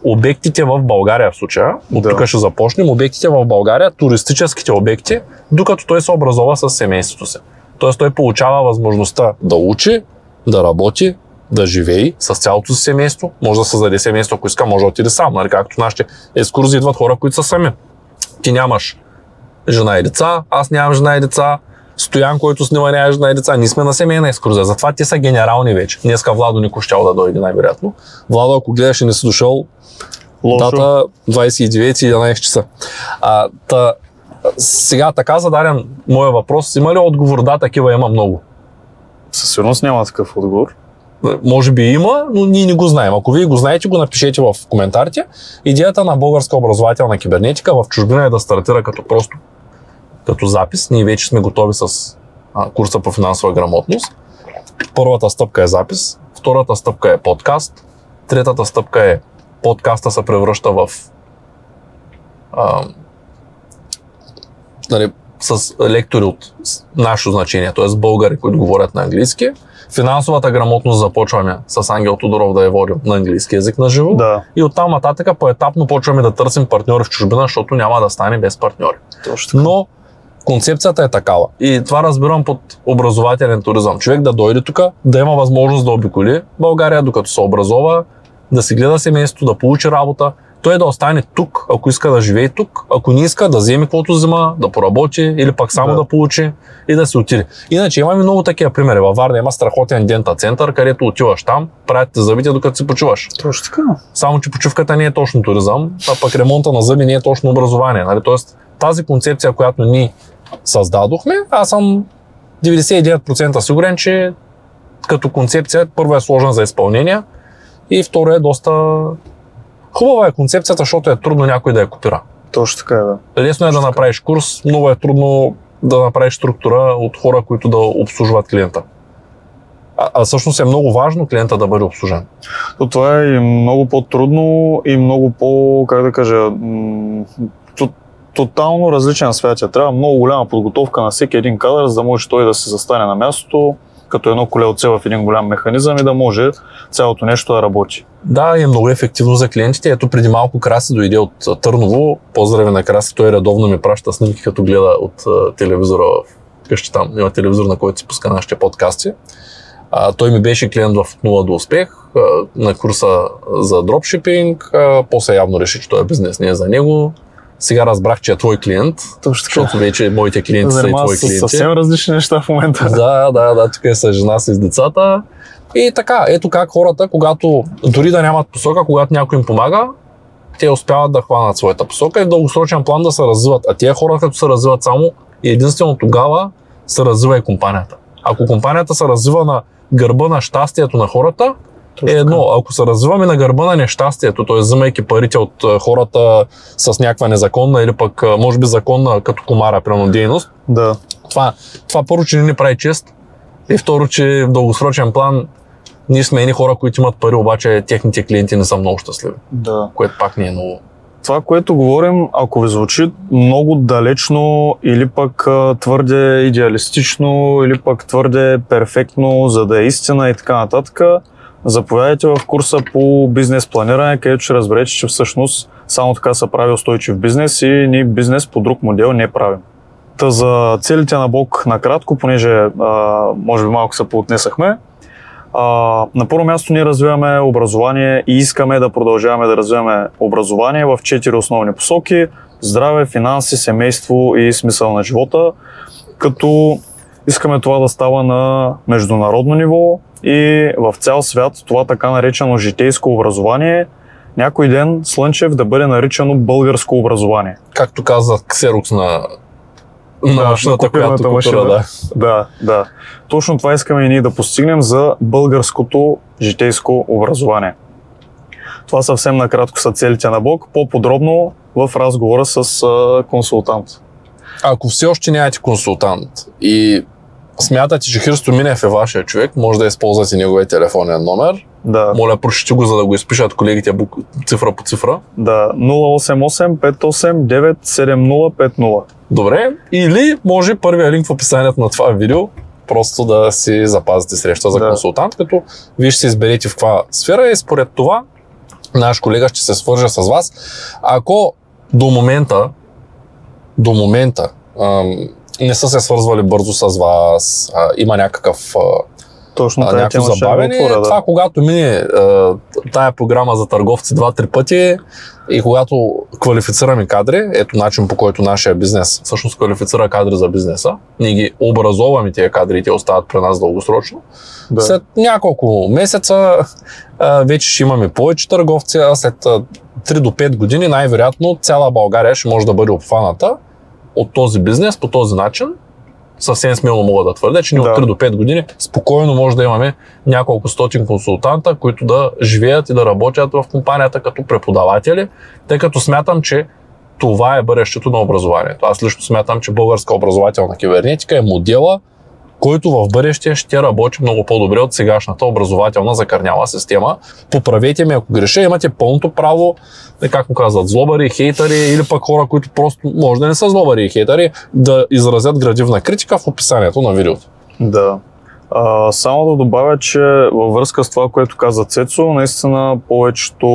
обектите в България в случая, от Да. тук ще започнем, обектите в България, туристическите обекти, докато той се образова с семейството си. Тоест той получава възможността да учи, да работи, да живее с цялото си семейство. Може да създаде семейство, ако иска, може да отиде сам. Нали? Както нашите екскурзии идват хора, които са сами. Ти нямаш жена и деца, аз нямам жена и деца, Стоян, който снима жена и деца. Ние сме на семейна екскурзия. Затова те са генерални вече. Днеска Владо никой щял да дойде най-вероятно. Владо, ако гледаш и не си дошъл, Лошо. Дата 29-11 часа. А, та, сега така зададен моя въпрос, има ли отговор? Да, такива има много. Със сигурност няма такъв отговор. Може би има, но ние не го знаем. Ако вие го знаете, го напишете в коментарите. Идеята на българска образователна кибернетика в чужбина е да стартира като просто като запис. Ние вече сме готови с а, курса по финансова грамотност. Първата стъпка е запис, втората стъпка е подкаст, третата стъпка е подкаста се превръща в а, нали, с лектори от с- наше значение, т.е. българи, които говорят на английски. Финансовата грамотност започваме с Ангел Тодоров да я водим на английски язик на живо. Да, И оттам нататък поетапно почваме да търсим партньори в чужбина, защото няма да стане без партньори. точно. Но концепцията е такава. И това разбирам под образователен туризъм. Човек да дойде тук, да има възможност да обиколи България, докато се образова, да си гледа семейството, да получи работа, той да остане тук, ако иска да живее тук, ако не иска да вземе каквото взема, да поработи или пак само Да. да, получи и да си отиде. Иначе имаме много такива примери. Във Варна има страхотен дента център, където отиваш там, правят те зъбите докато си почуваш. Точно така. Само, че почивката не е точно туризъм, а пък ремонта на зъби не е точно образование. Нали? Тоест, тази концепция, която ние създадохме, аз съм 99% сигурен, че като концепция първо е сложна за изпълнение и второ е доста... Хубава е концепцията, защото е трудно някой да я копира. Точно така, е, да. Лесно е да направиш курс, много е трудно да направиш структура от хора, които да обслужват клиента. А, а всъщност е много важно клиента да бъде обслужен. То това е и много по-трудно и много по, как да кажа, м, тотално различен свят. Трябва много голяма подготовка на всеки един кадър, за да може той да се застане на мястото, като едно колелце в един голям механизъм и да може цялото нещо да работи. Да, е много ефективно за клиентите. Ето преди малко Краси дойде от Търново. Поздрави на Краси, той редовно ми праща снимки, като гледа от телевизора в къщи там. Има телевизор, на който си пуска нашите подкасти. А, той ми беше клиент в нула до успех а, на курса за дропшипинг. А, после явно реши, че този бизнес не е за него. Сега разбрах, че е твой клиент, Точно защото вече моите клиенти са и Занимава твои клиенти. съвсем различни неща в момента. Да, да, да, тук е с жена си с децата. И така, ето как хората, когато дори да нямат посока, когато някой им помага, те успяват да хванат своята посока и в дългосрочен план да се развиват. А тия хора, като се развиват само, единствено тогава се развива и компанията. Ако компанията се развива на гърба на щастието на хората, е едно. Ако се развиваме на гърба на нещастието, т.е. вземайки парите от а, хората с някаква незаконна или пък а, може би законна като комара, примерно дейност, Да. това, това първо, че не ни прави чест. И второ, че в дългосрочен план ние сме едни хора, които имат пари, обаче техните клиенти не са много щастливи, да. което пак не е много. Това, което говорим, ако ви звучи много далечно или пък а, твърде идеалистично, или пък твърде перфектно, за да е истина и така нататък, заповядайте в курса по бизнес планиране, където ще разберете, че всъщност само така се прави устойчив бизнес и ние бизнес по друг модел не правим. Та за целите на Бог накратко, понеже а, може би малко се поотнесахме, а, на първо място ние развиваме образование и искаме да продължаваме да развиваме образование в четири основни посоки здраве, финанси, семейство и смисъл на живота, като искаме това да става на международно ниво, и в цял свят това така наречено житейско образование някой ден Слънчев да бъде наричано българско образование. Както каза Ксерокс на, на Да, машината, която купира, машина. да. Да, да. Точно това искаме и ние да постигнем за българското житейско образование. Това съвсем накратко са целите на Бог, по-подробно в разговора с а, консултант. Ако все още нямате консултант и смятате, че Христо Минев е вашия човек, може да използвате неговия телефонен номер. Да, Моля, прочети го, за да го изпишат колегите бук... цифра по цифра. да 088 589 7050. Добре. Или може първия линк в описанието на това видео просто да си запазите среща за Да. консултант, като вие ще се изберете в каква сфера и според това наш колега ще се свърже с вас. Ако до момента, до момента ам, не са се свързвали бързо с вас, а, има някакъв Точно а, някакво забавене. отворя, да. Това, когато мине а, тая програма за търговци два-три пъти и когато квалифицираме кадри, ето начин по който нашия бизнес всъщност квалифицира кадри за бизнеса, ние ги образоваме тия кадри и те остават при нас дългосрочно. да. След няколко месеца а, вече ще имаме повече търговци, а след а, 3 до 5 години най-вероятно цяла България ще може да бъде обхваната от този бизнес по този начин. Съвсем смело мога да твърдя, че ние Да. от 3 до 5 години спокойно може да имаме няколко стотин консултанта, които да живеят и да работят в компанията като преподаватели, тъй като смятам, че това е бъдещето на образованието. Аз лично смятам, че българска образователна кибернетика е модела, който в бъдеще ще работи много по-добре от сегашната образователна закърняла система. Поправете ме, ако греша, имате пълното право, е, как му казват, злобари, хейтъри или пък хора, които просто може да не са злобари и хейтъри, да изразят градивна критика в описанието на видеото. Да. А, само да добавя, че във връзка с това, което каза Цецо, наистина повечето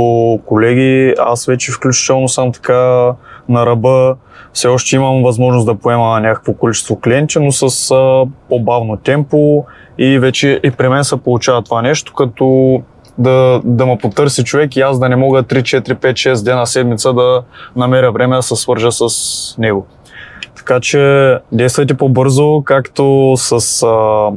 колеги, аз вече включително съм така на ръба, все още имам възможност да поема някакво количество клиенти, но с а, по-бавно темпо и вече и при мен се получава това нещо, като да, да ме потърси човек и аз да не мога 3, 4, 5, 6 дена седмица да намеря време да се свържа с него. Така че действайте по-бързо, както с а,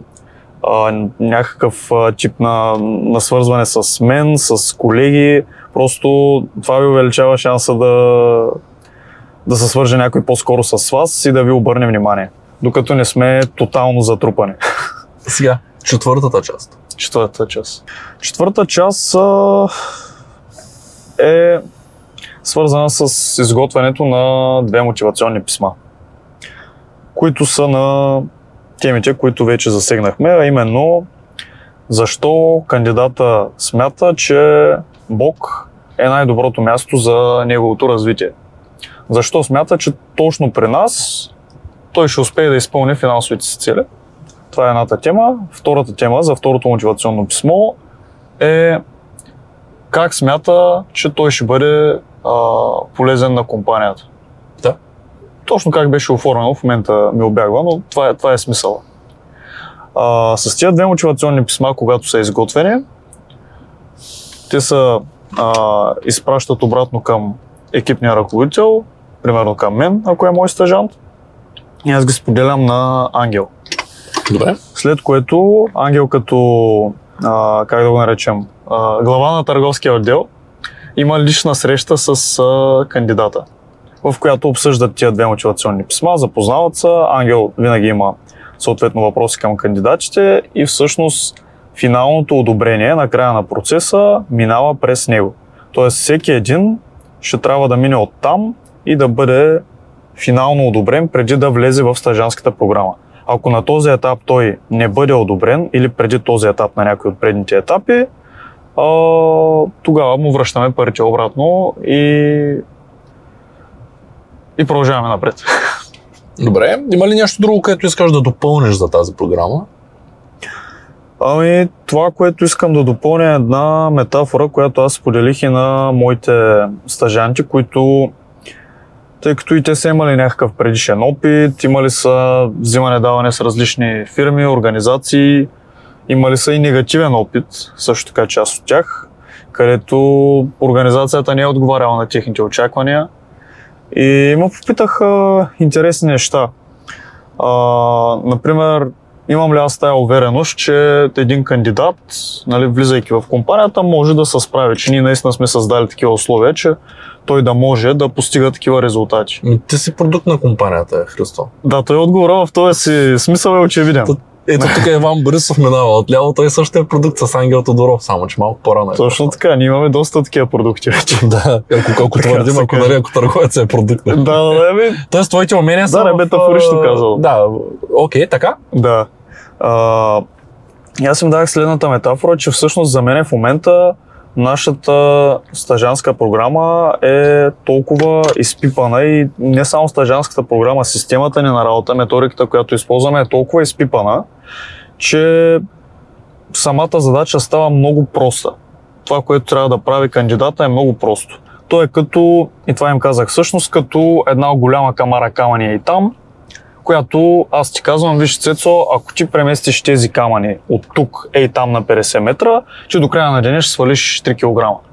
а, някакъв а, тип на, на свързване с мен, с колеги. Просто това ви увеличава шанса да, да се свърже някой по-скоро с вас и да ви обърне внимание. Докато не сме тотално затрупани. Сега, четвъртата част. Четвъртата част. Четвърта част а, е свързана с изготвянето на две мотивационни писма, които са на темите, които вече засегнахме, а именно защо кандидата смята, че Бог е най-доброто място за неговото развитие. Защо смята, че точно при нас той ще успее да изпълни финансовите си цели. Това е едната тема. Втората тема за второто мотивационно писмо е как смята, че той ще бъде а, полезен на компанията. Да. Точно как беше оформено, в момента ми обягва, но това е, това е смисъла. А, с тези две мотивационни писма, когато са изготвени, те са а, изпращат обратно към екипния ръководител, примерно към мен, ако е мой стажант, и аз ги споделям на Ангел. Добре. След което Ангел като, а, как да го наречем, а, глава на търговския отдел, има лична среща с а, кандидата, в която обсъждат тия две мотивационни писма, запознават се, Ангел винаги има съответно въпроси към кандидатите и всъщност финалното одобрение на края на процеса минава през него. Тоест всеки един ще трябва да мине от там и да бъде финално одобрен преди да влезе в стажанската програма. Ако на този етап той не бъде одобрен или преди този етап на някой от предните етапи, а, тогава му връщаме парите обратно и, и продължаваме напред. Добре. Има ли нещо друго, което искаш да допълниш за тази програма? Ами, това, което искам да допълня е една метафора, която аз споделих и на моите стажанти, които, тъй като и те са имали някакъв предишен опит, имали са взимане-даване с различни фирми, организации, имали са и негативен опит, също така част от тях, където организацията не е отговаряла на техните очаквания. И ме попитаха интересни неща. А, например, имам ли аз тая увереност, че един кандидат, нали, влизайки в компанията, може да се справи, че ние наистина сме създали такива условия, че той да може да постига такива резултати. Ми, Ти си продукт на компанията, Христо. Да, той отговора в този си смисъл е очевиден. Ето тук е Иван Борисов минава отляво, той също е продукт с Ангел Тодоров, само че малко по-рано е. Точно така, ние имаме доста такива продукти вече. Да, ако, ако твърдим, ако, нали, ако търговец е продукт. да, да, да, бе, Тоест, твоите умения са Да, не, метафорично казал. Да, окей, така. Да. А, аз им дах следната метафора, че всъщност за мен в момента нашата стажанска програма е толкова изпипана и не само стажанската програма, системата ни на работа, методиката, която използваме е толкова изпипана, че самата задача става много проста. Това, което трябва да прави кандидата е много просто. То е като, и това им казах всъщност, като една голяма камара камъни и там, която аз ти казвам, виж Цецо, ако ти преместиш тези камъни от тук, ей там на 50 метра, че до края на деня ще свалиш 3 кг.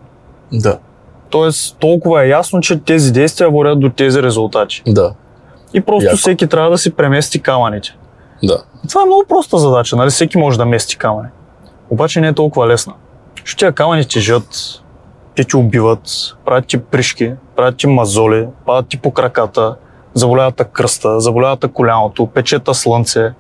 Да. Тоест, толкова е ясно, че тези действия водят до тези резултати. Да. И просто Яко. всеки трябва да си премести камъните. Да. Това е много проста задача, нали? Всеки може да мести камъни. Обаче не е толкова лесна. Защото тия камъни тежат, те ти убиват, правят ти пришки, правят ти мазоли, падат ти по краката, заболяват те кръста, заболяват те коляното, печета слънце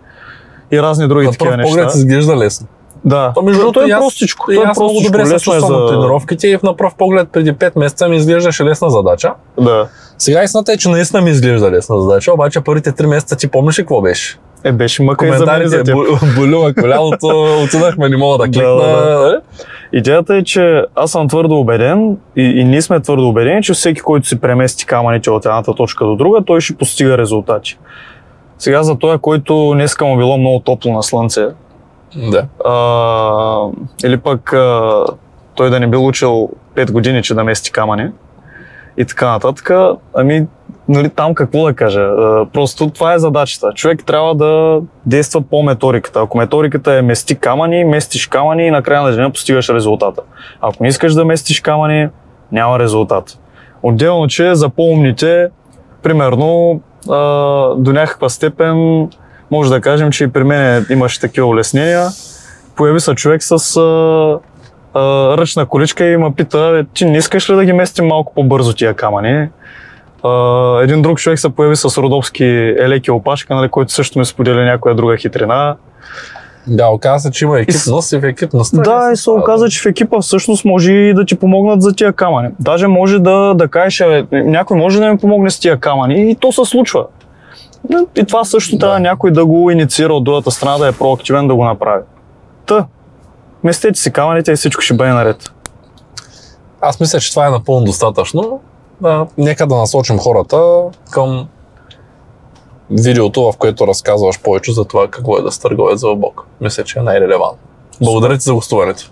и разни други такива пръв неща. поглед изглежда лесно. Да, То, между то другото, е аз- простичко. И е аз много добре се е чувствам за... на тренировките и на пръв поглед преди 5 месеца ми изглеждаше лесна задача. Да. Сега истината е, че наистина ми изглежда лесна задача, обаче първите 3 месеца ти помниш ли какво беше? Е, беше мъка и за мен за теб. болюва коляното, отидахме, не мога да Да, кликна. да, нали? Идеята е, че аз съм твърдо убеден и, и ние сме твърдо убедени, че всеки, който си премести камъните от едната точка до друга, той ще постига резултати. Сега за този, който днеска му било много топло на слънце, Да. а, или пък а, той да не бил учил 5 години, че да мести камъни и така нататък, ами нали, там какво да кажа. Просто това е задачата. Човек трябва да действа по методиката. Ако методиката е мести камъни, местиш камъни и накрая на деня постигаш резултата. Ако не искаш да местиш камъни, няма резултат. Отделно, че за по-умните, примерно, до някаква степен може да кажем, че и при мен имаше такива улеснения. Появи се човек с ръчна количка и ме пита, «Бе, ти не искаш ли да ги местим малко по-бързо тия камъни? А, един друг човек се появи с родопски елеки опашка, нали, който също ми споделя някоя друга хитрина. Да, оказа се, че има екипност и в екипността. Да, и се оказа, че в екипа всъщност може и да ти помогнат за тия камъни. Даже може да, да кажеш, «Абе, някой може да ми помогне с тия камъни и то се случва. И това също Да. трябва някой да го инициира от другата страна, да е проактивен да го направи. Та, местете си камъните и всичко ще бъде наред. Аз мисля, че това е напълно достатъчно. А, нека да насочим хората към видеото, в което разказваш повече за това какво е да се търговец в Бог. Мисля, че е най-релевантно. Благодаря ти за гостуването.